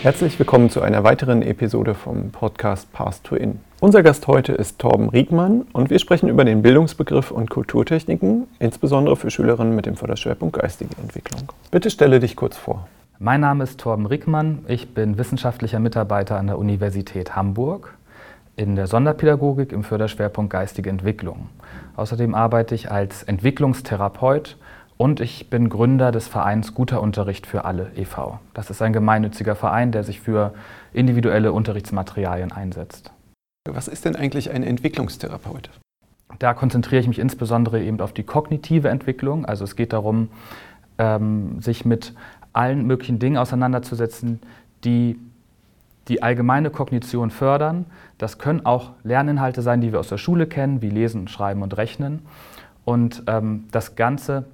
Herzlich willkommen zu einer weiteren Episode vom Podcast Path to In. Unser Gast heute ist Torben Riegmann und wir sprechen über den Bildungsbegriff und Kulturtechniken, insbesondere für Schülerinnen mit dem Förderschwerpunkt geistige Entwicklung. Bitte stelle dich kurz vor. Mein Name ist Torben Riegmann. Ich bin wissenschaftlicher Mitarbeiter an der Universität Hamburg in der Sonderpädagogik im Förderschwerpunkt geistige Entwicklung. Außerdem arbeite ich als Entwicklungstherapeut und ich bin Gründer des Vereins Guter Unterricht für alle e.V. Das ist ein gemeinnütziger Verein, der sich für individuelle Unterrichtsmaterialien einsetzt. Was ist denn eigentlich ein Entwicklungstherapeut? Da konzentriere ich mich insbesondere eben auf die kognitive Entwicklung. Also es geht darum, ähm, sich mit allen möglichen Dingen auseinanderzusetzen, die die allgemeine Kognition fördern. Das können auch Lerninhalte sein, die wir aus der Schule kennen, wie Lesen, Schreiben und Rechnen. Und ähm, das Ganze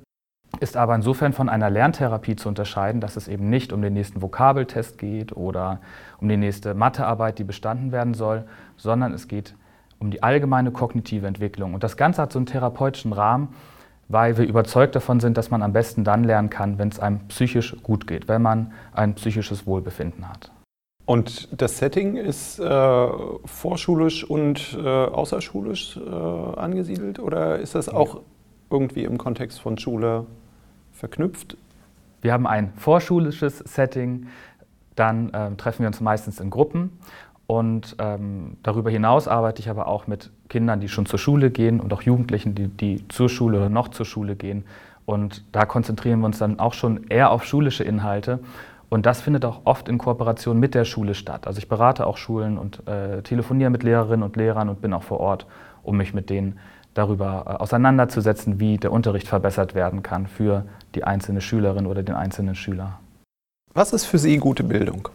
ist aber insofern von einer Lerntherapie zu unterscheiden, dass es eben nicht um den nächsten Vokabeltest geht oder um die nächste Mathearbeit, die bestanden werden soll, sondern es geht um die allgemeine kognitive Entwicklung. Und das Ganze hat so einen therapeutischen Rahmen, weil wir überzeugt davon sind, dass man am besten dann lernen kann, wenn es einem psychisch gut geht, wenn man ein psychisches Wohlbefinden hat. Und das Setting ist äh, vorschulisch und äh, außerschulisch äh, angesiedelt oder ist das auch irgendwie im Kontext von Schule verknüpft? Wir haben ein vorschulisches Setting, dann ähm, treffen wir uns meistens in Gruppen und ähm, darüber hinaus arbeite ich aber auch mit Kindern, die schon zur Schule gehen und auch Jugendlichen, die, die zur Schule oder noch zur Schule gehen. Und da konzentrieren wir uns dann auch schon eher auf schulische Inhalte. Und das findet auch oft in Kooperation mit der Schule statt. Also ich berate auch Schulen und äh, telefoniere mit Lehrerinnen und Lehrern und bin auch vor Ort, um mich mit denen darüber äh, auseinanderzusetzen, wie der Unterricht verbessert werden kann für die einzelne Schülerin oder den einzelnen Schüler. Was ist für Sie gute Bildung?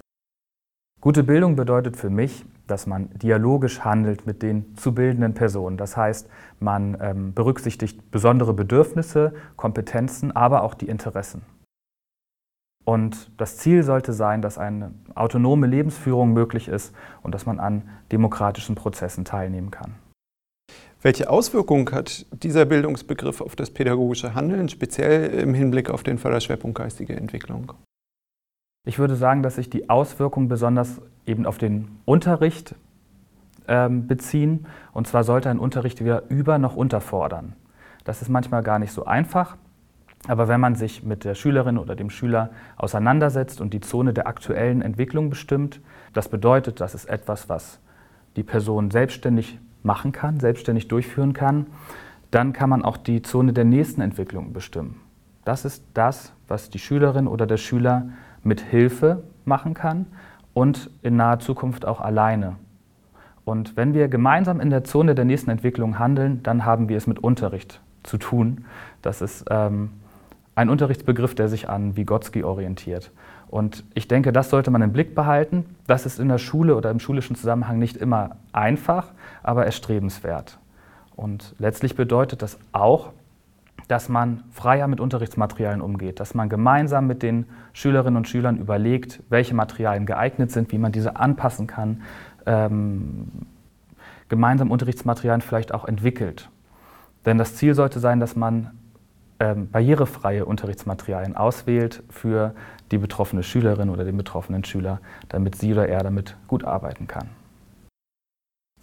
Gute Bildung bedeutet für mich, dass man dialogisch handelt mit den zu bildenden Personen. Das heißt, man ähm, berücksichtigt besondere Bedürfnisse, Kompetenzen, aber auch die Interessen. Und das Ziel sollte sein, dass eine autonome Lebensführung möglich ist und dass man an demokratischen Prozessen teilnehmen kann. Welche Auswirkungen hat dieser Bildungsbegriff auf das pädagogische Handeln, speziell im Hinblick auf den Förderschwerpunkt geistige Entwicklung? Ich würde sagen, dass sich die Auswirkungen besonders eben auf den Unterricht ähm, beziehen. Und zwar sollte ein Unterricht weder über noch unterfordern. Das ist manchmal gar nicht so einfach. Aber wenn man sich mit der Schülerin oder dem Schüler auseinandersetzt und die Zone der aktuellen Entwicklung bestimmt, das bedeutet, das ist etwas, was die Person selbstständig machen kann, selbstständig durchführen kann, dann kann man auch die Zone der nächsten Entwicklung bestimmen. Das ist das, was die Schülerin oder der Schüler mit Hilfe machen kann und in naher Zukunft auch alleine. Und wenn wir gemeinsam in der Zone der nächsten Entwicklung handeln, dann haben wir es mit Unterricht zu tun. Das ist ähm, ein Unterrichtsbegriff, der sich an Vygotsky orientiert. Und ich denke, das sollte man im Blick behalten. Das ist in der Schule oder im schulischen Zusammenhang nicht immer einfach, aber erstrebenswert. Und letztlich bedeutet das auch, dass man freier mit Unterrichtsmaterialien umgeht, dass man gemeinsam mit den Schülerinnen und Schülern überlegt, welche Materialien geeignet sind, wie man diese anpassen kann, ähm, gemeinsam Unterrichtsmaterialien vielleicht auch entwickelt. Denn das Ziel sollte sein, dass man ähm, barrierefreie Unterrichtsmaterialien auswählt für die betroffene Schülerin oder den betroffenen Schüler, damit sie oder er damit gut arbeiten kann.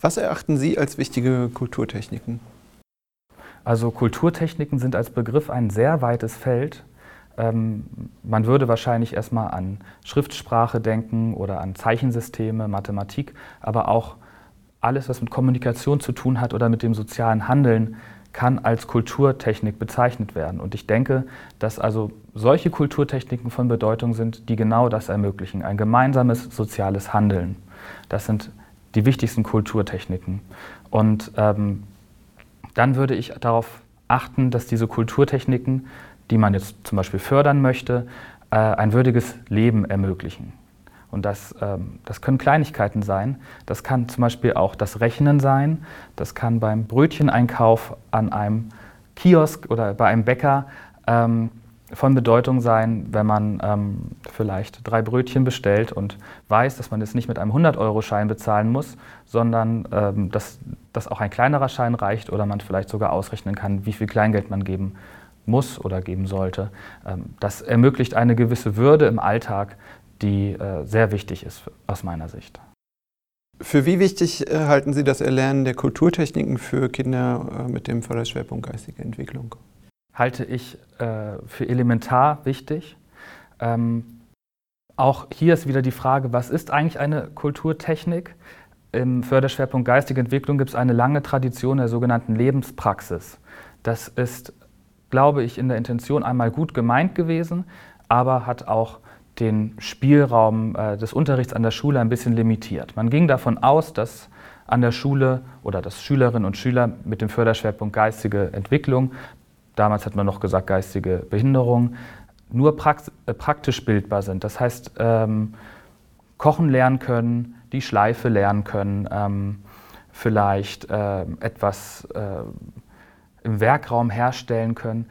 Was erachten Sie als wichtige Kulturtechniken? Also Kulturtechniken sind als Begriff ein sehr weites Feld. Ähm, man würde wahrscheinlich erstmal an Schriftsprache denken oder an Zeichensysteme, Mathematik, aber auch alles, was mit Kommunikation zu tun hat oder mit dem sozialen Handeln, kann als Kulturtechnik bezeichnet werden. Und ich denke, dass also solche Kulturtechniken von Bedeutung sind, die genau das ermöglichen, ein gemeinsames soziales Handeln. Das sind die wichtigsten Kulturtechniken. Und ähm, dann würde ich darauf achten, dass diese Kulturtechniken, die man jetzt zum Beispiel fördern möchte, äh, ein würdiges Leben ermöglichen. Und das, ähm, das können Kleinigkeiten sein. Das kann zum Beispiel auch das Rechnen sein. Das kann beim Brötcheneinkauf an einem Kiosk oder bei einem Bäcker ähm, von Bedeutung sein, wenn man ähm, vielleicht drei Brötchen bestellt und weiß, dass man es nicht mit einem 100-Euro-Schein bezahlen muss, sondern ähm, dass, dass auch ein kleinerer Schein reicht oder man vielleicht sogar ausrechnen kann, wie viel Kleingeld man geben muss oder geben sollte. Ähm, das ermöglicht eine gewisse Würde im Alltag, die äh, sehr wichtig ist aus meiner Sicht. Für wie wichtig äh, halten Sie das Erlernen der Kulturtechniken für Kinder äh, mit dem Förderschwerpunkt geistige Entwicklung? Halte ich äh, für elementar wichtig. Ähm, auch hier ist wieder die Frage, was ist eigentlich eine Kulturtechnik? Im Förderschwerpunkt geistige Entwicklung gibt es eine lange Tradition der sogenannten Lebenspraxis. Das ist, glaube ich, in der Intention einmal gut gemeint gewesen, aber hat auch den Spielraum äh, des Unterrichts an der Schule ein bisschen limitiert. Man ging davon aus, dass an der Schule oder dass Schülerinnen und Schüler mit dem Förderschwerpunkt geistige Entwicklung, damals hat man noch gesagt geistige Behinderung, nur prakt äh, praktisch bildbar sind. Das heißt, ähm, kochen lernen können, die Schleife lernen können, ähm, vielleicht äh, etwas im Werkraum herstellen können.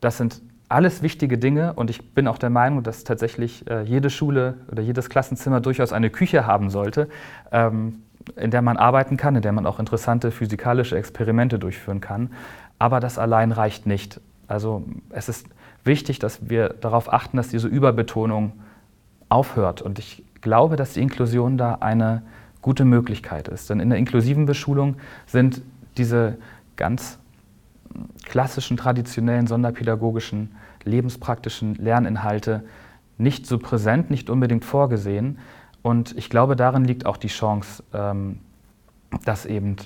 Das sind alles wichtige Dinge und ich bin auch der Meinung, dass tatsächlich äh, jede Schule oder jedes Klassenzimmer durchaus eine Küche haben sollte, ähm, in der man arbeiten kann, in der man auch interessante physikalische Experimente durchführen kann. Aber das allein reicht nicht. Also es ist wichtig, dass wir darauf achten, dass diese Überbetonung aufhört. Und ich glaube, dass die Inklusion da eine gute Möglichkeit ist. Denn in der inklusiven Beschulung sind diese ganz klassischen, traditionellen, sonderpädagogischen, lebenspraktischen Lerninhalte nicht so präsent, nicht unbedingt vorgesehen. Und ich glaube, darin liegt auch die Chance, ähm, dass eben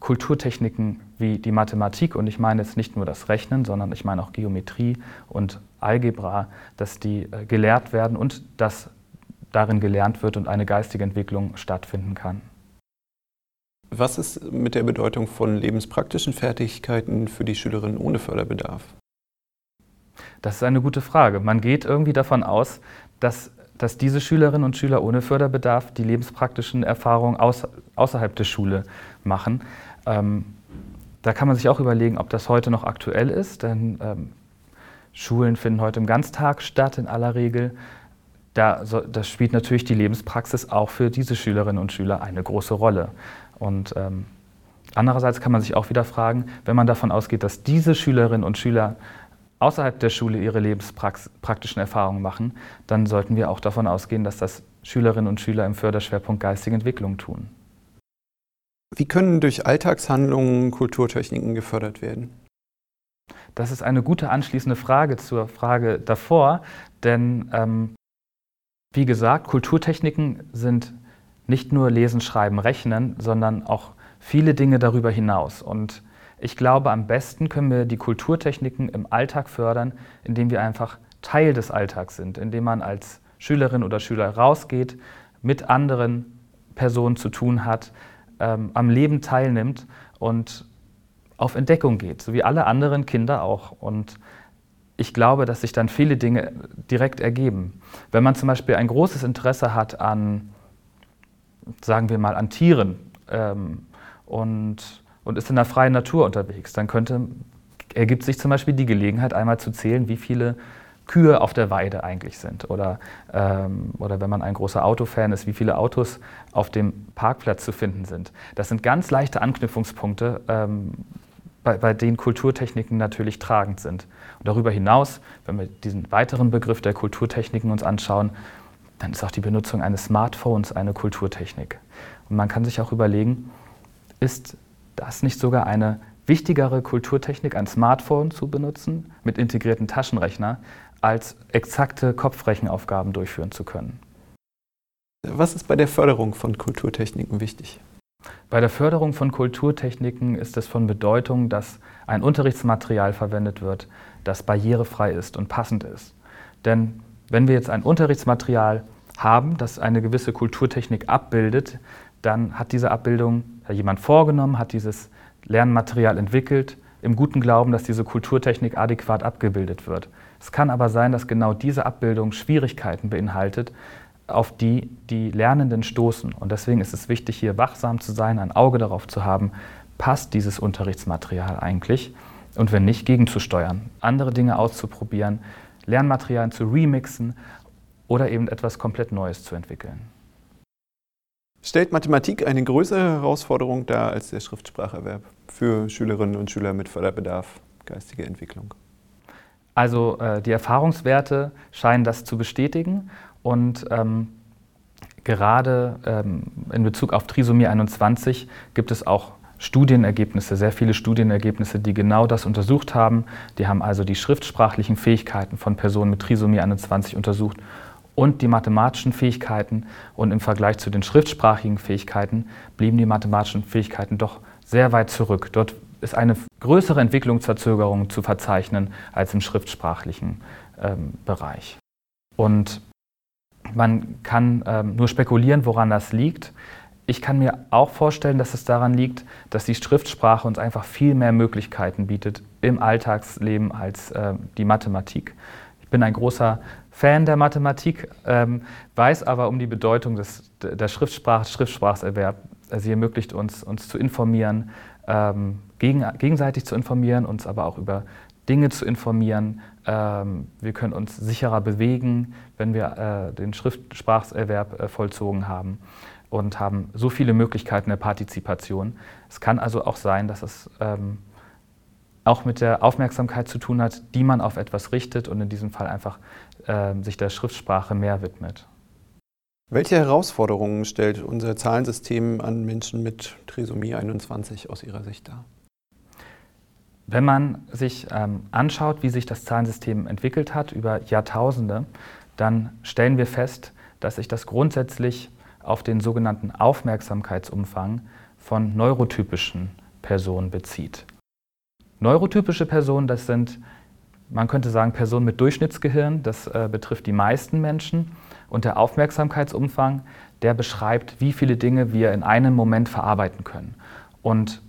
Kulturtechniken wie die Mathematik, und ich meine jetzt nicht nur das Rechnen, sondern ich meine auch Geometrie und Algebra, dass die äh, gelehrt werden und dass darin gelernt wird und eine geistige Entwicklung stattfinden kann. Was ist mit der Bedeutung von lebenspraktischen Fertigkeiten für die Schülerinnen ohne Förderbedarf? Das ist eine gute Frage. Man geht irgendwie davon aus, dass, dass diese Schülerinnen und Schüler ohne Förderbedarf die lebenspraktischen Erfahrungen außer, außerhalb der Schule machen. Ähm, da kann man sich auch überlegen, ob das heute noch aktuell ist, denn ähm, Schulen finden heute im Ganztag statt in aller Regel. Da, so, das spielt natürlich die Lebenspraxis auch für diese Schülerinnen und Schüler eine große Rolle. Und ähm, andererseits kann man sich auch wieder fragen, wenn man davon ausgeht, dass diese Schülerinnen und Schüler außerhalb der Schule ihre lebenspraktischen Erfahrungen machen, dann sollten wir auch davon ausgehen, dass das Schülerinnen und Schüler im Förderschwerpunkt geistige Entwicklung tun. Wie können durch Alltagshandlungen Kulturtechniken gefördert werden? Das ist eine gute anschließende Frage zur Frage davor, denn ähm, wie gesagt, Kulturtechniken sind nicht nur Lesen, Schreiben, Rechnen, sondern auch viele Dinge darüber hinaus. Und ich glaube, am besten können wir die Kulturtechniken im Alltag fördern, indem wir einfach Teil des Alltags sind, indem man als Schülerin oder Schüler rausgeht, mit anderen Personen zu tun hat, ähm, am Leben teilnimmt und auf Entdeckung geht, so wie alle anderen Kinder auch. Und ich glaube, dass sich dann viele Dinge direkt ergeben. Wenn man zum Beispiel ein großes Interesse hat an sagen wir mal, an Tieren ähm, und, und ist in der freien Natur unterwegs, dann könnte, ergibt sich zum Beispiel die Gelegenheit, einmal zu zählen, wie viele Kühe auf der Weide eigentlich sind. Oder, ähm, oder wenn man ein großer Autofan ist, wie viele Autos auf dem Parkplatz zu finden sind. Das sind ganz leichte Anknüpfungspunkte, ähm, bei, bei denen Kulturtechniken natürlich tragend sind. Und darüber hinaus, wenn wir diesen weiteren Begriff der Kulturtechniken uns anschauen, dann ist auch die Benutzung eines Smartphones eine Kulturtechnik. Und man kann sich auch überlegen, ist das nicht sogar eine wichtigere Kulturtechnik, ein Smartphone zu benutzen mit integrierten Taschenrechner, als exakte Kopfrechenaufgaben durchführen zu können? Was ist bei der Förderung von Kulturtechniken wichtig? Bei der Förderung von Kulturtechniken ist es von Bedeutung, dass ein Unterrichtsmaterial verwendet wird, das barrierefrei ist und passend ist. Denn wenn wir jetzt ein Unterrichtsmaterial haben, das eine gewisse Kulturtechnik abbildet, dann hat diese Abbildung jemand vorgenommen, hat dieses Lernmaterial entwickelt, im guten Glauben, dass diese Kulturtechnik adäquat abgebildet wird. Es kann aber sein, dass genau diese Abbildung Schwierigkeiten beinhaltet, auf die die Lernenden stoßen. Und deswegen ist es wichtig, hier wachsam zu sein, ein Auge darauf zu haben, passt dieses Unterrichtsmaterial eigentlich und wenn nicht, gegenzusteuern, andere Dinge auszuprobieren, Lernmaterialien zu remixen oder eben etwas komplett Neues zu entwickeln. Stellt Mathematik eine größere Herausforderung dar als der Schriftspracherwerb für Schülerinnen und Schüler mit Förderbedarf geistige Entwicklung? Also äh, die Erfahrungswerte scheinen das zu bestätigen Und ähm, gerade ähm, in Bezug auf Trisomie 21 gibt es auch Studienergebnisse, sehr viele Studienergebnisse, die genau das untersucht haben. Die haben also die schriftsprachlichen Fähigkeiten von Personen mit Trisomie 21 untersucht und die mathematischen Fähigkeiten. Und im Vergleich zu den schriftsprachigen Fähigkeiten blieben die mathematischen Fähigkeiten doch sehr weit zurück. Dort ist eine größere Entwicklungsverzögerung zu verzeichnen als im schriftsprachlichen ähm, Bereich. Und man kann ähm, nur spekulieren, woran das liegt. Ich kann mir auch vorstellen, dass es daran liegt, dass die Schriftsprache uns einfach viel mehr Möglichkeiten bietet im Alltagsleben als äh, die Mathematik. Ich bin ein großer Fan der Mathematik, ähm, weiß aber um die Bedeutung des, der Schriftsprache, Schriftsprachserwerb. Sie ermöglicht uns, uns zu informieren, ähm, gegen, gegenseitig zu informieren, uns aber auch über Dinge zu informieren. Ähm, wir können uns sicherer bewegen, wenn wir äh, den Schriftspracherwerb äh, vollzogen haben und haben so viele Möglichkeiten der Partizipation. Es kann also auch sein, dass es ähm, auch mit der Aufmerksamkeit zu tun hat, die man auf etwas richtet und in diesem Fall einfach äh, sich der Schriftsprache mehr widmet. Welche Herausforderungen stellt unser Zahlensystem an Menschen mit Trisomie 21 aus Ihrer Sicht dar? Wenn man sich ähm, anschaut, wie sich das Zahlensystem entwickelt hat über Jahrtausende, dann stellen wir fest, dass sich das grundsätzlich auf den sogenannten Aufmerksamkeitsumfang von neurotypischen Personen bezieht. Neurotypische Personen, das sind, man könnte sagen, Personen mit Durchschnittsgehirn, das äh, betrifft die meisten Menschen. Und der Aufmerksamkeitsumfang, der beschreibt, wie viele Dinge wir in einem Moment verarbeiten können. Und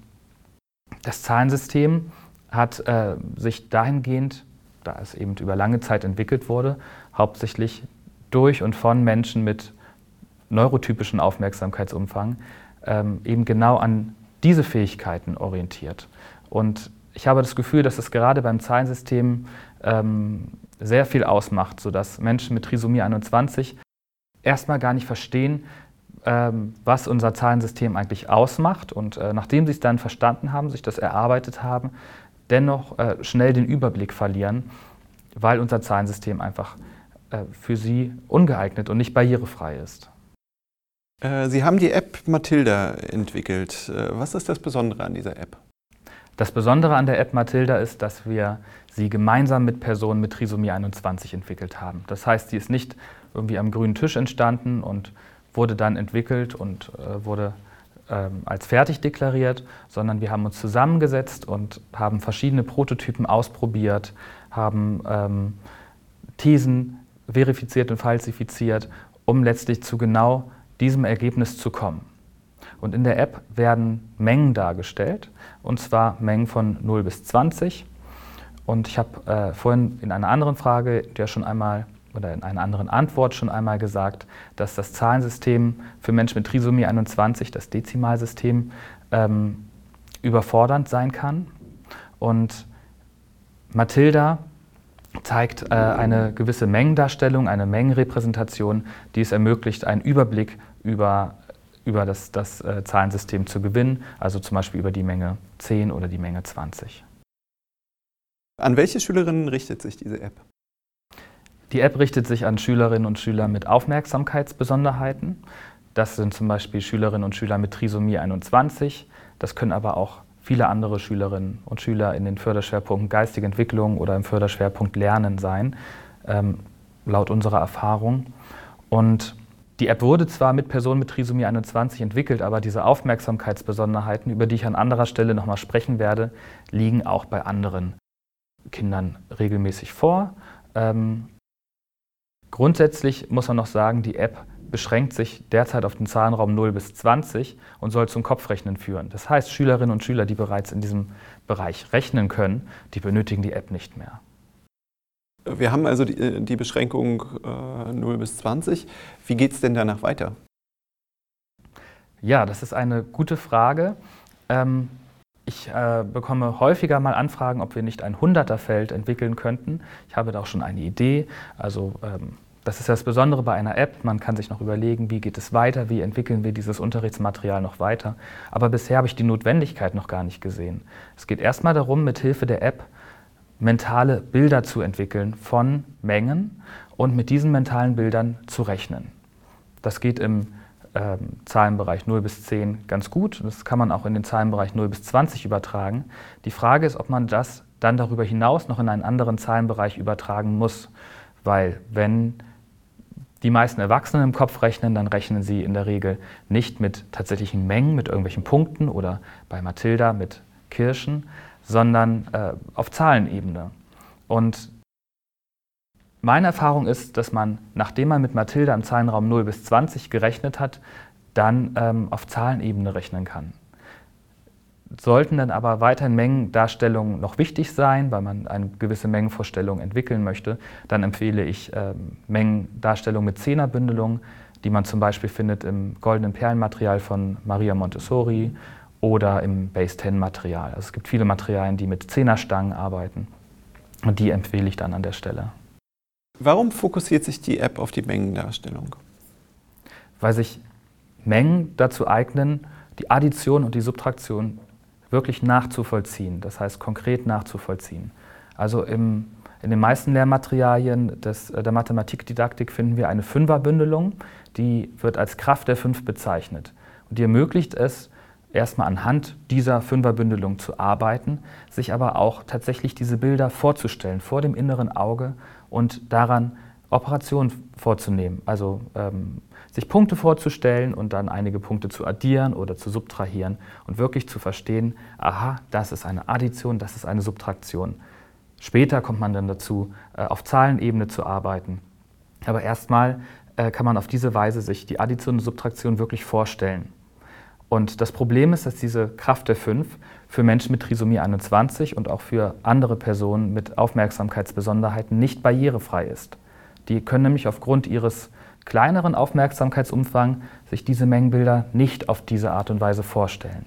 das Zahlensystem hat äh, sich dahingehend, da es eben über lange Zeit entwickelt wurde, hauptsächlich durch und von Menschen mit neurotypischen Aufmerksamkeitsumfang ähm, eben genau an diese Fähigkeiten orientiert. Und ich habe das Gefühl, dass es gerade beim Zahlensystem ähm, sehr viel ausmacht, sodass Menschen mit Trisomie 21 erstmal gar nicht verstehen, ähm, was unser Zahlensystem eigentlich ausmacht. Und äh, nachdem sie es dann verstanden haben, sich das erarbeitet haben, dennoch äh, schnell den Überblick verlieren, weil unser Zahlensystem einfach äh, für sie ungeeignet und nicht barrierefrei ist. Äh, sie haben die App Matilda entwickelt. Äh, was ist das Besondere an dieser App? Das Besondere an der App Matilda ist, dass wir sie gemeinsam mit Personen mit Trisomie 21 entwickelt haben. Das heißt, sie ist nicht irgendwie am grünen Tisch entstanden und wurde dann entwickelt und äh, wurde ähm, als fertig deklariert, sondern wir haben uns zusammengesetzt und haben verschiedene Prototypen ausprobiert, haben ähm, Thesen verifiziert und falsifiziert, um letztlich zu genau diesem Ergebnis zu kommen. Und in der App werden Mengen dargestellt, und zwar Mengen von 0 bis 20. Und ich habe äh, vorhin in einer anderen Frage ja schon einmal oder in einer anderen Antwort schon einmal gesagt, dass das Zahlensystem für Menschen mit Trisomie 21, das Dezimalsystem, ähm, überfordernd sein kann. Und Mathilda zeigt äh, eine gewisse Mengendarstellung, eine Mengenrepräsentation, die es ermöglicht, einen Überblick über über das, das äh, Zahlensystem zu gewinnen, also zum Beispiel über die Menge 10 oder die Menge 20. An welche Schülerinnen richtet sich diese App? Die App richtet sich an Schülerinnen und Schüler mit Aufmerksamkeitsbesonderheiten. Das sind zum Beispiel Schülerinnen und Schüler mit Trisomie 21. Das können aber auch viele andere Schülerinnen und Schüler in den Förderschwerpunkten geistige Entwicklung oder im Förderschwerpunkt Lernen sein, ähm, laut unserer Erfahrung. Und die App wurde zwar mit Personen mit Trisomie 21 entwickelt, aber diese Aufmerksamkeitsbesonderheiten, über die ich an anderer Stelle nochmal sprechen werde, liegen auch bei anderen Kindern regelmäßig vor. Ähm, grundsätzlich muss man noch sagen, die App beschränkt sich derzeit auf den Zahlenraum 0 bis 20 und soll zum Kopfrechnen führen. Das heißt, Schülerinnen und Schüler, die bereits in diesem Bereich rechnen können, die benötigen die App nicht mehr. Wir haben also die, äh, die Beschränkung äh, 0 bis 20. Wie geht es denn danach weiter? Ja, das ist eine gute Frage. Ähm, ich äh, bekomme häufiger mal Anfragen, ob wir nicht ein 100er-Feld entwickeln könnten. Ich habe da auch schon eine Idee. Also ähm, das ist das Besondere bei einer App. Man kann sich noch überlegen, wie geht es weiter, wie entwickeln wir dieses Unterrichtsmaterial noch weiter. Aber bisher habe ich die Notwendigkeit noch gar nicht gesehen. Es geht erstmal darum, mit Hilfe der App mentale Bilder zu entwickeln von Mengen und mit diesen mentalen Bildern zu rechnen. Das geht im ähm, Zahlenbereich 0 bis 10 ganz gut. Das kann man auch in den Zahlenbereich 0 bis 20 übertragen. Die Frage ist, ob man das dann darüber hinaus noch in einen anderen Zahlenbereich übertragen muss. Weil wenn die meisten Erwachsenen im Kopf rechnen, dann rechnen sie in der Regel nicht mit tatsächlichen Mengen, mit irgendwelchen Punkten oder bei Mathilda mit Kirschen, sondern äh, auf Zahlenebene. Und meine Erfahrung ist, dass man, nachdem man mit Mathilda im Zahlenraum 0 bis 20 gerechnet hat, dann ähm, auf Zahlenebene rechnen kann. Sollten dann aber weiterhin Mengendarstellungen noch wichtig sein, weil man eine gewisse Mengenvorstellung entwickeln möchte, dann empfehle ich ähm, Mengendarstellungen mit Zehnerbündelung, die man zum Beispiel findet im goldenen Perlenmaterial von Maria Montessori oder im Base-10-Material. Also es gibt viele Materialien, die mit Zehnerstangen arbeiten und die empfehle ich dann an der Stelle. Warum fokussiert sich die App auf die Mengendarstellung? Weil sich Mengen dazu eignen, die Addition und die Subtraktion wirklich nachzuvollziehen, das heißt konkret nachzuvollziehen. Also im, in den meisten Lehrmaterialien des, der Mathematikdidaktik finden wir eine Fünferbündelung, die wird als Kraft der Fünf bezeichnet. Und die ermöglicht es, erstmal anhand dieser Fünferbündelung zu arbeiten, sich aber auch tatsächlich diese Bilder vorzustellen vor dem inneren Auge und daran Operationen vorzunehmen. Also ähm, sich Punkte vorzustellen und dann einige Punkte zu addieren oder zu subtrahieren und wirklich zu verstehen, aha, das ist eine Addition, das ist eine Subtraktion. Später kommt man dann dazu, äh, auf Zahlenebene zu arbeiten. Aber erstmal äh, kann man auf diese Weise sich die Addition und Subtraktion wirklich vorstellen. Und das Problem ist, dass diese Kraft der Fünf für Menschen mit Trisomie 21 und auch für andere Personen mit Aufmerksamkeitsbesonderheiten nicht barrierefrei ist. Die können nämlich aufgrund ihres kleineren Aufmerksamkeitsumfangs sich diese Mengenbilder nicht auf diese Art und Weise vorstellen.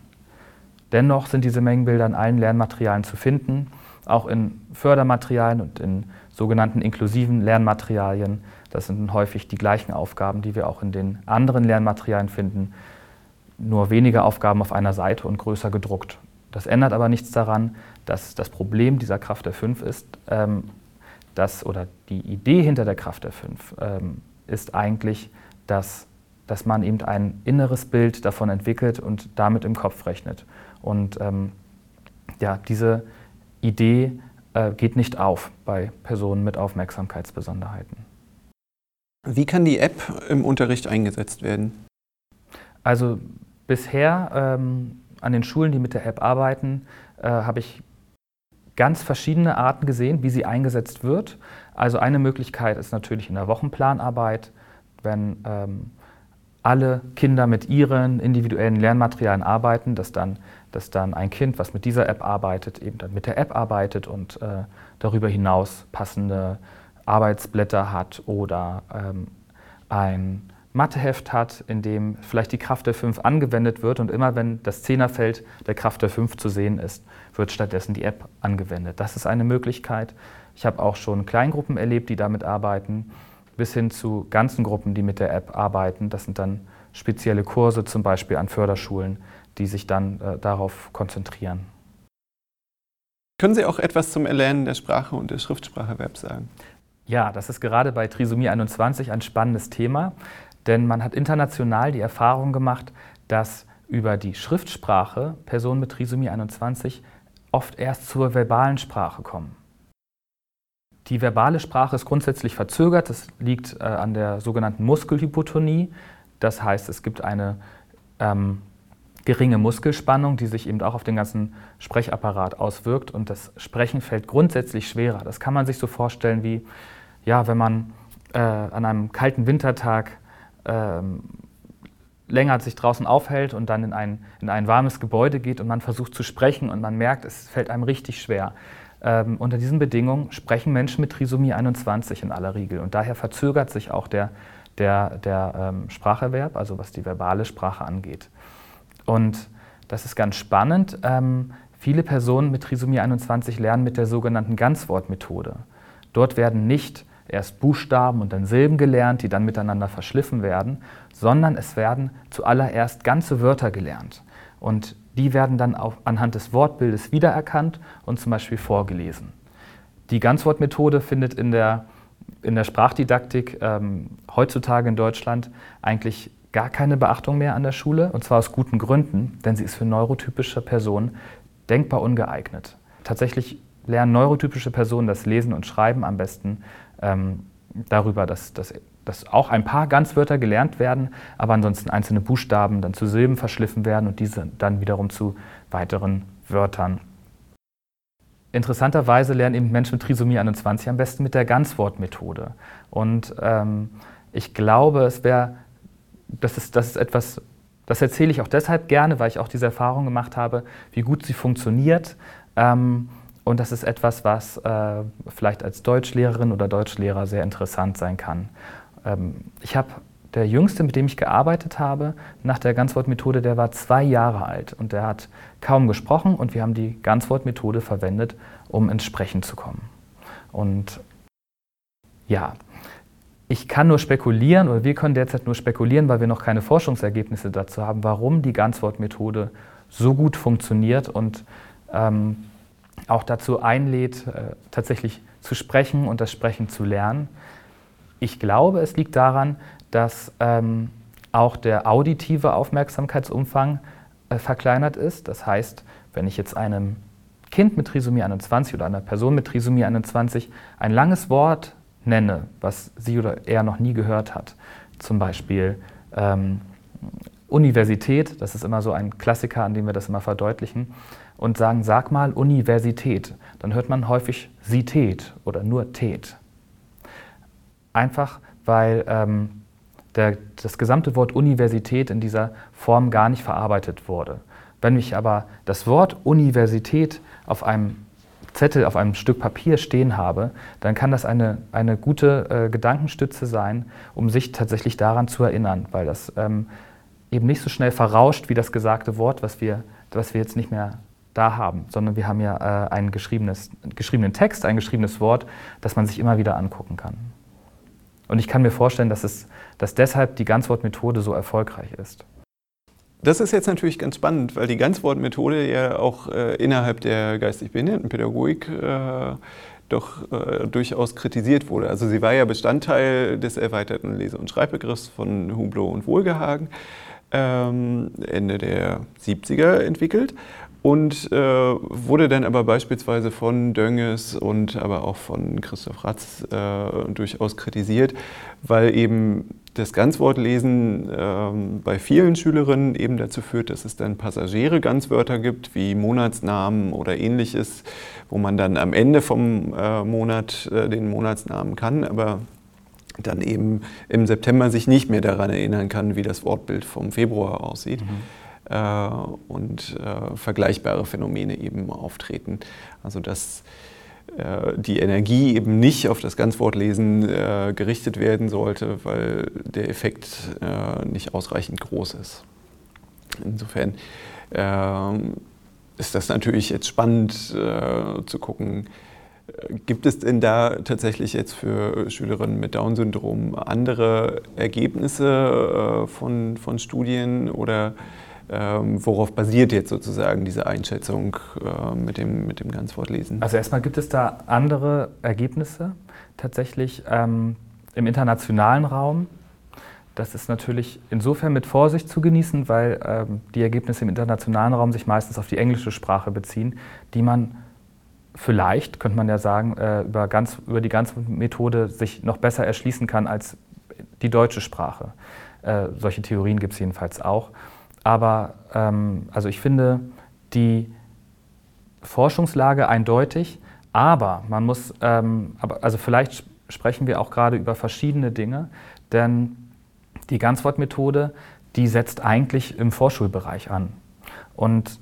Dennoch sind diese Mengenbilder in allen Lernmaterialien zu finden, auch in Fördermaterialien und in sogenannten inklusiven Lernmaterialien. Das sind häufig die gleichen Aufgaben, die wir auch in den anderen Lernmaterialien finden, nur weniger Aufgaben auf einer Seite und größer gedruckt. Das ändert aber nichts daran, dass das Problem dieser Kraft der Fünf ist, ähm, dass, oder die Idee hinter der Kraft der Fünf ähm, ist eigentlich, dass, dass man eben ein inneres Bild davon entwickelt und damit im Kopf rechnet. Und ähm, ja, diese Idee äh, geht nicht auf bei Personen mit Aufmerksamkeitsbesonderheiten. Wie kann die App im Unterricht eingesetzt werden? Also Bisher ähm, an den Schulen, die mit der App arbeiten, äh, habe ich ganz verschiedene Arten gesehen, wie sie eingesetzt wird. Also eine Möglichkeit ist natürlich in der Wochenplanarbeit, wenn ähm, alle Kinder mit ihren individuellen Lernmaterialien arbeiten, dass dann, dass dann ein Kind, was mit dieser App arbeitet, eben dann mit der App arbeitet und äh, darüber hinaus passende Arbeitsblätter hat oder ähm, ein Matheheft hat, in dem vielleicht die Kraft der 5 angewendet wird und immer wenn das Zehnerfeld der Kraft der 5 zu sehen ist, wird stattdessen die App angewendet. Das ist eine Möglichkeit. Ich habe auch schon Kleingruppen erlebt, die damit arbeiten, bis hin zu ganzen Gruppen, die mit der App arbeiten. Das sind dann spezielle Kurse, zum Beispiel an Förderschulen, die sich dann äh, darauf konzentrieren. Können Sie auch etwas zum Erlernen der Sprache und des Schriftspracherwerbs sagen? Ja, das ist gerade bei Trisomie 21 ein spannendes Thema. Denn man hat international die Erfahrung gemacht, dass über die Schriftsprache Personen mit Trisomie 21 oft erst zur verbalen Sprache kommen. Die verbale Sprache ist grundsätzlich verzögert. Das liegt äh, an der sogenannten Muskelhypotonie. Das heißt, es gibt eine ähm, geringe Muskelspannung, die sich eben auch auf den ganzen Sprechapparat auswirkt. Und das Sprechen fällt grundsätzlich schwerer. Das kann man sich so vorstellen wie, ja, wenn man äh, an einem kalten Wintertag ähm, länger sich draußen aufhält und dann in ein, in ein warmes Gebäude geht und man versucht zu sprechen und man merkt, es fällt einem richtig schwer. Ähm, unter diesen Bedingungen sprechen Menschen mit Trisomie 21 in aller Regel und daher verzögert sich auch der, der, der ähm, Spracherwerb, also was die verbale Sprache angeht. Und das ist ganz spannend. Ähm, viele Personen mit Trisomie 21 lernen mit der sogenannten Ganzwortmethode. Dort werden nicht erst Buchstaben und dann Silben gelernt, die dann miteinander verschliffen werden, sondern es werden zuallererst ganze Wörter gelernt. Und die werden dann auch anhand des Wortbildes wiedererkannt und zum Beispiel vorgelesen. Die Ganzwortmethode findet in der, in der Sprachdidaktik ähm, heutzutage in Deutschland eigentlich gar keine Beachtung mehr an der Schule, und zwar aus guten Gründen, denn sie ist für neurotypische Personen denkbar ungeeignet. Tatsächlich lernen neurotypische Personen das Lesen und Schreiben am besten ähm, darüber, dass, dass, dass auch ein paar Ganzwörter gelernt werden, aber ansonsten einzelne Buchstaben dann zu Silben verschliffen werden und diese dann wiederum zu weiteren Wörtern. Interessanterweise lernen eben Menschen mit Trisomie 21 am besten mit der Ganzwortmethode. Und ähm, ich glaube, es wäre, das ist, das ist etwas, das erzähle ich auch deshalb gerne, weil ich auch diese Erfahrung gemacht habe, wie gut sie funktioniert. Ähm, und das ist etwas, was äh, vielleicht als Deutschlehrerin oder Deutschlehrer sehr interessant sein kann. Ähm, ich habe der Jüngste, mit dem ich gearbeitet habe, nach der Ganzwortmethode, der war zwei Jahre alt und der hat kaum gesprochen und wir haben die Ganzwortmethode verwendet, um ins Sprechen zu kommen. Und ja, ich kann nur spekulieren oder wir können derzeit nur spekulieren, weil wir noch keine Forschungsergebnisse dazu haben, warum die Ganzwortmethode so gut funktioniert und ähm, auch dazu einlädt, äh, tatsächlich zu sprechen und das Sprechen zu lernen. Ich glaube, es liegt daran, dass ähm, auch der auditive Aufmerksamkeitsumfang äh, verkleinert ist. Das heißt, wenn ich jetzt einem Kind mit Trisomie 21 oder einer Person mit Trisomie 21 ein langes Wort nenne, was sie oder er noch nie gehört hat, zum Beispiel ähm, Universität, das ist immer so ein Klassiker, an dem wir das immer verdeutlichen, und sagen, sag mal Universität, dann hört man häufig Sität oder nur Tät. Einfach weil ähm, der, das gesamte Wort Universität in dieser Form gar nicht verarbeitet wurde. Wenn ich aber das Wort Universität auf einem Zettel, auf einem Stück Papier stehen habe, dann kann das eine, eine gute äh, Gedankenstütze sein, um sich tatsächlich daran zu erinnern, weil das ähm, eben nicht so schnell verrauscht wie das gesagte Wort, was wir, was wir jetzt nicht mehr da haben, sondern wir haben ja äh, einen geschriebenes, geschriebenen Text, ein geschriebenes Wort, das man sich immer wieder angucken kann. Und ich kann mir vorstellen, dass, es, dass deshalb die Ganzwortmethode so erfolgreich ist. Das ist jetzt natürlich ganz spannend, weil die Ganzwortmethode ja auch äh, innerhalb der geistig Behindertenpädagogik äh, doch äh, durchaus kritisiert wurde. Also sie war ja Bestandteil des erweiterten Lese- und Schreibbegriffs von Hublot und Wohlgehagen, ähm, Ende der 70er entwickelt und äh, wurde dann aber beispielsweise von Dönges und aber auch von Christoph Ratz äh, durchaus kritisiert, weil eben das Ganzwortlesen äh, bei vielen Schülerinnen eben dazu führt, dass es dann passagiere Ganzwörter gibt, wie Monatsnamen oder ähnliches, wo man dann am Ende vom äh, Monat äh, den Monatsnamen kann, aber dann eben im September sich nicht mehr daran erinnern kann, wie das Wortbild vom Februar aussieht. Mhm. Äh, und äh, vergleichbare Phänomene eben auftreten. Also dass äh, die Energie eben nicht auf das Ganzwortlesen gerichtet werden sollte, weil der Effekt nicht ausreichend groß ist. Insofern ist das natürlich jetzt spannend zu gucken, Gibt es denn da tatsächlich jetzt für Schülerinnen mit Down-Syndrom andere Ergebnisse von, von Studien oder ähm, worauf basiert jetzt sozusagen diese Einschätzung äh, mit, dem, mit dem Ganzwortlesen? Also erstmal gibt es da andere Ergebnisse tatsächlich ähm, im internationalen Raum. Das ist natürlich insofern mit Vorsicht zu genießen, weil ähm, die Ergebnisse im internationalen Raum sich meistens auf die englische Sprache beziehen, die man vielleicht, könnte man ja sagen, äh, über, ganz, über die ganze Methode sich noch besser erschließen kann als die deutsche Sprache. Äh, solche Theorien gibt es jedenfalls auch. Aber ähm, also ich finde die Forschungslage eindeutig, aber man muss, ähm, aber, also vielleicht sprechen wir auch gerade über verschiedene Dinge, denn die Ganzwortmethode, die setzt eigentlich im Vorschulbereich an und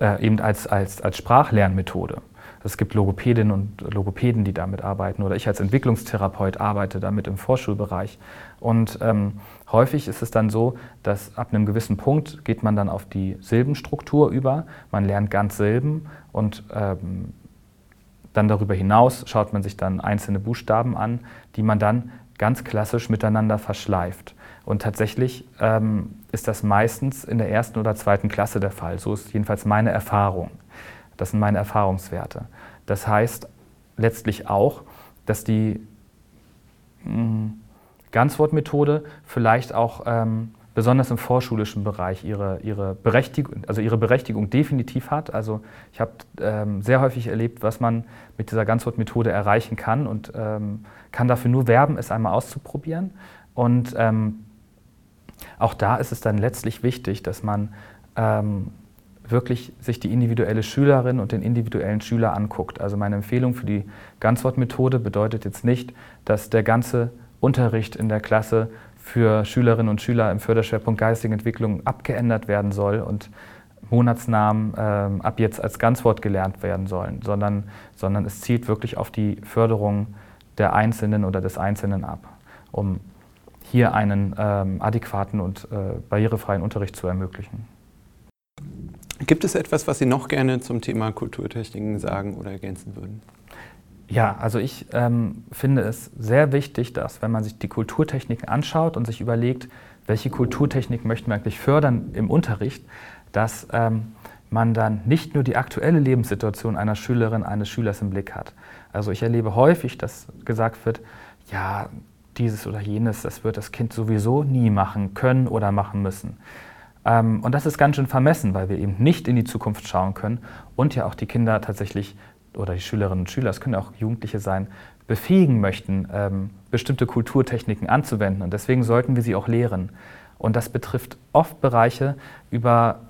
äh, eben als, als, als Sprachlernmethode. Es gibt Logopädinnen und Logopäden, die damit arbeiten. Oder ich als Entwicklungstherapeut arbeite damit im Vorschulbereich. Und ähm, häufig ist es dann so, dass ab einem gewissen Punkt geht man dann auf die Silbenstruktur über. Man lernt ganz Silben und ähm, dann darüber hinaus schaut man sich dann einzelne Buchstaben an, die man dann ganz klassisch miteinander verschleift. Und tatsächlich ähm, ist das meistens in der ersten oder zweiten Klasse der Fall. So ist jedenfalls meine Erfahrung. Das sind meine Erfahrungswerte. Das heißt, letztlich auch, dass die hm, Ganzwortmethode vielleicht auch ähm, besonders im vorschulischen Bereich ihre, ihre, Berechtigung, also ihre Berechtigung definitiv hat. Also ich habe ähm, sehr häufig erlebt, was man mit dieser Ganzwortmethode erreichen kann und ähm, kann dafür nur werben, es einmal auszuprobieren. Und ähm, auch da ist es dann letztlich wichtig, dass man ähm, wirklich sich die individuelle Schülerin und den individuellen Schüler anguckt. Also meine Empfehlung für die Ganzwortmethode bedeutet jetzt nicht, dass der ganze Unterricht in der Klasse für Schülerinnen und Schüler im Förderschwerpunkt geistige Entwicklung abgeändert werden soll und Monatsnamen ähm, ab jetzt als Ganzwort gelernt werden sollen, sondern, sondern es zielt wirklich auf die Förderung der Einzelnen oder des Einzelnen ab, um hier einen ähm, adäquaten und äh, barrierefreien Unterricht zu ermöglichen. Gibt es etwas, was Sie noch gerne zum Thema Kulturtechniken sagen oder ergänzen würden? Ja, also ich ähm, finde es sehr wichtig, dass wenn man sich die Kulturtechniken anschaut und sich überlegt, welche Kulturtechnik möchten wir eigentlich fördern im Unterricht, dass ähm, man dann nicht nur die aktuelle Lebenssituation einer Schülerin, eines Schülers im Blick hat. Also ich erlebe häufig, dass gesagt wird, ja, dieses oder jenes, das wird das Kind sowieso nie machen können oder machen müssen. Ähm, und das ist ganz schön vermessen, weil wir eben nicht in die Zukunft schauen können und ja auch die Kinder tatsächlich oder die Schülerinnen und Schüler, es können auch Jugendliche sein, befähigen möchten, ähm, bestimmte Kulturtechniken anzuwenden. Und deswegen sollten wir sie auch lehren. Und das betrifft oft Bereiche, über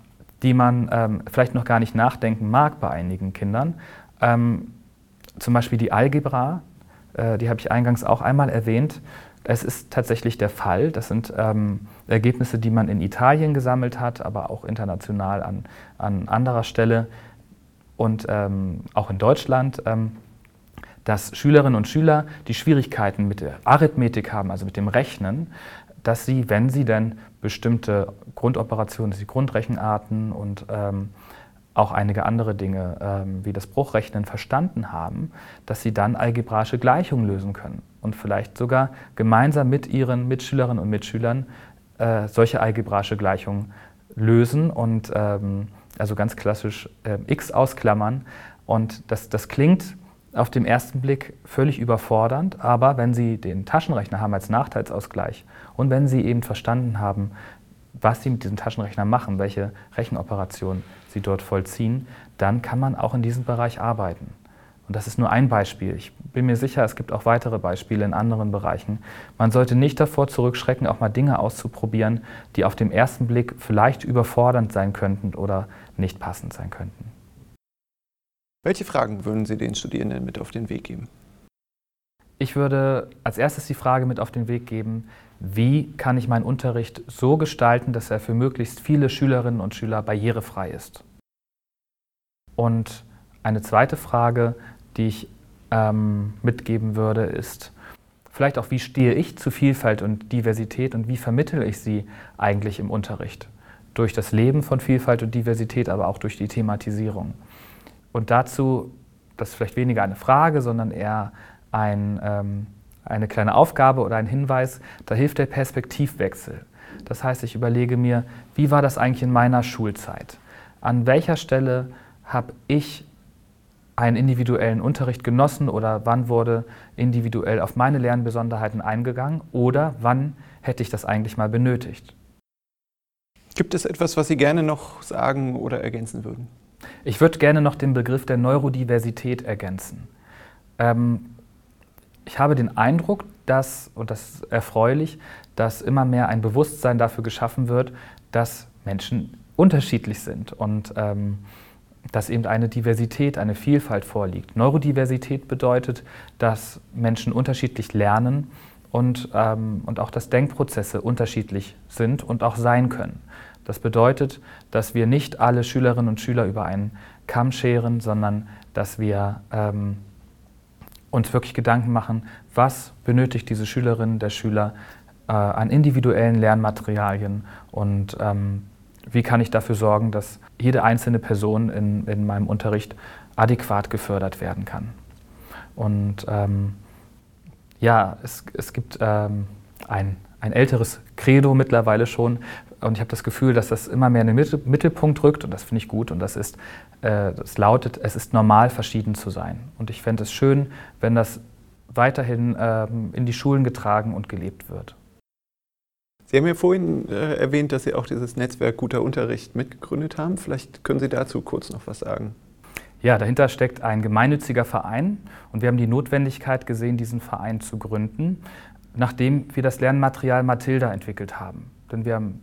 die man ähm, vielleicht noch gar nicht nachdenken mag bei einigen Kindern. Zum Beispiel die Algebra, äh, die habe ich eingangs auch einmal erwähnt. Es ist tatsächlich der Fall. Das sind ähm, Ergebnisse, die man in Italien gesammelt hat, aber auch international an, an anderer Stelle und ähm, auch in Deutschland, ähm, dass Schülerinnen und Schüler, die Schwierigkeiten mit der Arithmetik haben, also mit dem Rechnen, dass sie, wenn sie denn bestimmte Grundoperationen, die Grundrechenarten und ähm, auch einige andere Dinge ähm, wie das Bruchrechnen verstanden haben, dass sie dann algebraische Gleichungen lösen können und vielleicht sogar gemeinsam mit ihren Mitschülerinnen und Mitschülern äh, solche algebraische Gleichungen lösen und ähm, also ganz klassisch äh, x ausklammern. Und das, das klingt auf den ersten Blick völlig überfordernd, aber wenn Sie den Taschenrechner haben als Nachteilsausgleich und wenn Sie eben verstanden haben, was Sie mit diesem Taschenrechner machen, welche Rechenoperationen Sie dort vollziehen, dann kann man auch in diesem Bereich arbeiten. Und das ist nur ein Beispiel. Ich bin mir sicher, es gibt auch weitere Beispiele in anderen Bereichen. Man sollte nicht davor zurückschrecken, auch mal Dinge auszuprobieren, die auf den ersten Blick vielleicht überfordernd sein könnten oder nicht passend sein könnten. Welche Fragen würden Sie den Studierenden mit auf den Weg geben? Ich würde als erstes die Frage mit auf den Weg geben, wie kann ich meinen Unterricht so gestalten, dass er für möglichst viele Schülerinnen und Schüler barrierefrei ist. Und eine zweite Frage, die ich ähm, mitgeben würde, ist vielleicht auch, wie stehe ich zu Vielfalt und Diversität und wie vermittle ich sie eigentlich im Unterricht? Durch das Leben von Vielfalt und Diversität, aber auch durch die Thematisierung. Und dazu, das ist vielleicht weniger eine Frage, sondern eher ein, ähm, eine kleine Aufgabe oder ein Hinweis, da hilft der Perspektivwechsel. Das heißt, ich überlege mir, wie war das eigentlich in meiner Schulzeit? An welcher Stelle habe ich einen individuellen Unterricht genossen oder wann wurde individuell auf meine Lernbesonderheiten eingegangen oder wann hätte ich das eigentlich mal benötigt. Gibt es etwas, was Sie gerne noch sagen oder ergänzen würden? Ich würde gerne noch den Begriff der Neurodiversität ergänzen. Ähm, ich habe den Eindruck, dass, und das ist erfreulich, dass immer mehr ein Bewusstsein dafür geschaffen wird, dass Menschen unterschiedlich sind und ähm, dass eben eine Diversität, eine Vielfalt vorliegt. Neurodiversität bedeutet, dass Menschen unterschiedlich lernen und, ähm, und auch dass Denkprozesse unterschiedlich sind und auch sein können. Das bedeutet, dass wir nicht alle Schülerinnen und Schüler über einen Kamm scheren, sondern dass wir ähm, uns wirklich Gedanken machen, was benötigt diese Schülerin, der Schüler äh, an individuellen Lernmaterialien und ähm, wie kann ich dafür sorgen, dass jede einzelne Person in, in meinem Unterricht adäquat gefördert werden kann. Und ähm, ja, es, es gibt ähm, ein, ein älteres Credo mittlerweile schon. Und ich habe das Gefühl, dass das immer mehr in den Mittelpunkt rückt und das finde ich gut. Und das ist, äh, das lautet, es ist normal, verschieden zu sein. Und ich fände es schön, wenn das weiterhin ähm, in die Schulen getragen und gelebt wird. Sie haben ja vorhin äh, erwähnt, dass Sie auch dieses Netzwerk Guter Unterricht mitgegründet haben. Vielleicht können Sie dazu kurz noch was sagen. Ja, dahinter steckt ein gemeinnütziger Verein und wir haben die Notwendigkeit gesehen, diesen Verein zu gründen, nachdem wir das Lernmaterial Mathilda entwickelt haben. Denn wir haben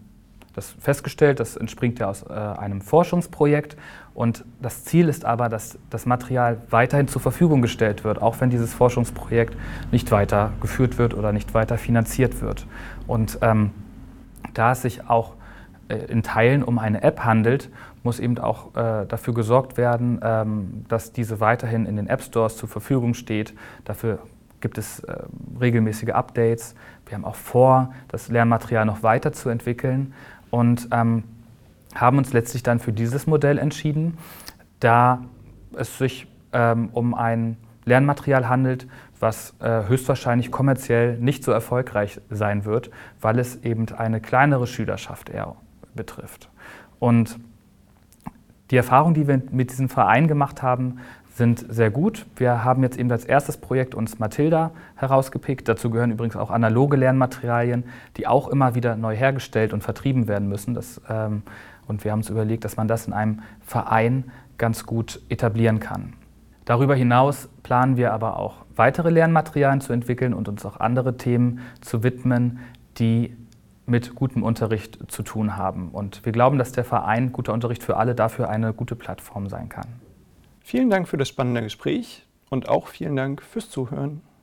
das festgestellt, das entspringt ja aus äh, einem Forschungsprojekt und das Ziel ist aber, dass das Material weiterhin zur Verfügung gestellt wird, auch wenn dieses Forschungsprojekt nicht weiter geführt wird oder nicht weiter finanziert wird. Und ähm, da es sich auch äh, in Teilen um eine App handelt, muss eben auch äh, dafür gesorgt werden, ähm, dass diese weiterhin in den App Stores zur Verfügung steht. Dafür gibt es äh, regelmäßige Updates. Wir haben auch vor, das Lernmaterial noch weiterzuentwickeln und ähm, haben uns letztlich dann für dieses Modell entschieden, da es sich ähm, um ein Lernmaterial handelt, was äh, höchstwahrscheinlich kommerziell nicht so erfolgreich sein wird, weil es eben eine kleinere Schülerschaft eher betrifft. Und die Erfahrungen, die wir mit diesem Verein gemacht haben, sind sehr gut. Wir haben jetzt eben als erstes Projekt uns Mathilda herausgepickt. Dazu gehören übrigens auch analoge Lernmaterialien, die auch immer wieder neu hergestellt und vertrieben werden müssen. Das, ähm, und wir haben uns überlegt, dass man das in einem Verein ganz gut etablieren kann. Darüber hinaus planen wir aber auch weitere Lernmaterialien zu entwickeln und uns auch andere Themen zu widmen, die mit gutem Unterricht zu tun haben. Und wir glauben, dass der Verein Guter Unterricht für alle dafür eine gute Plattform sein kann. Vielen Dank für das spannende Gespräch und auch vielen Dank fürs Zuhören.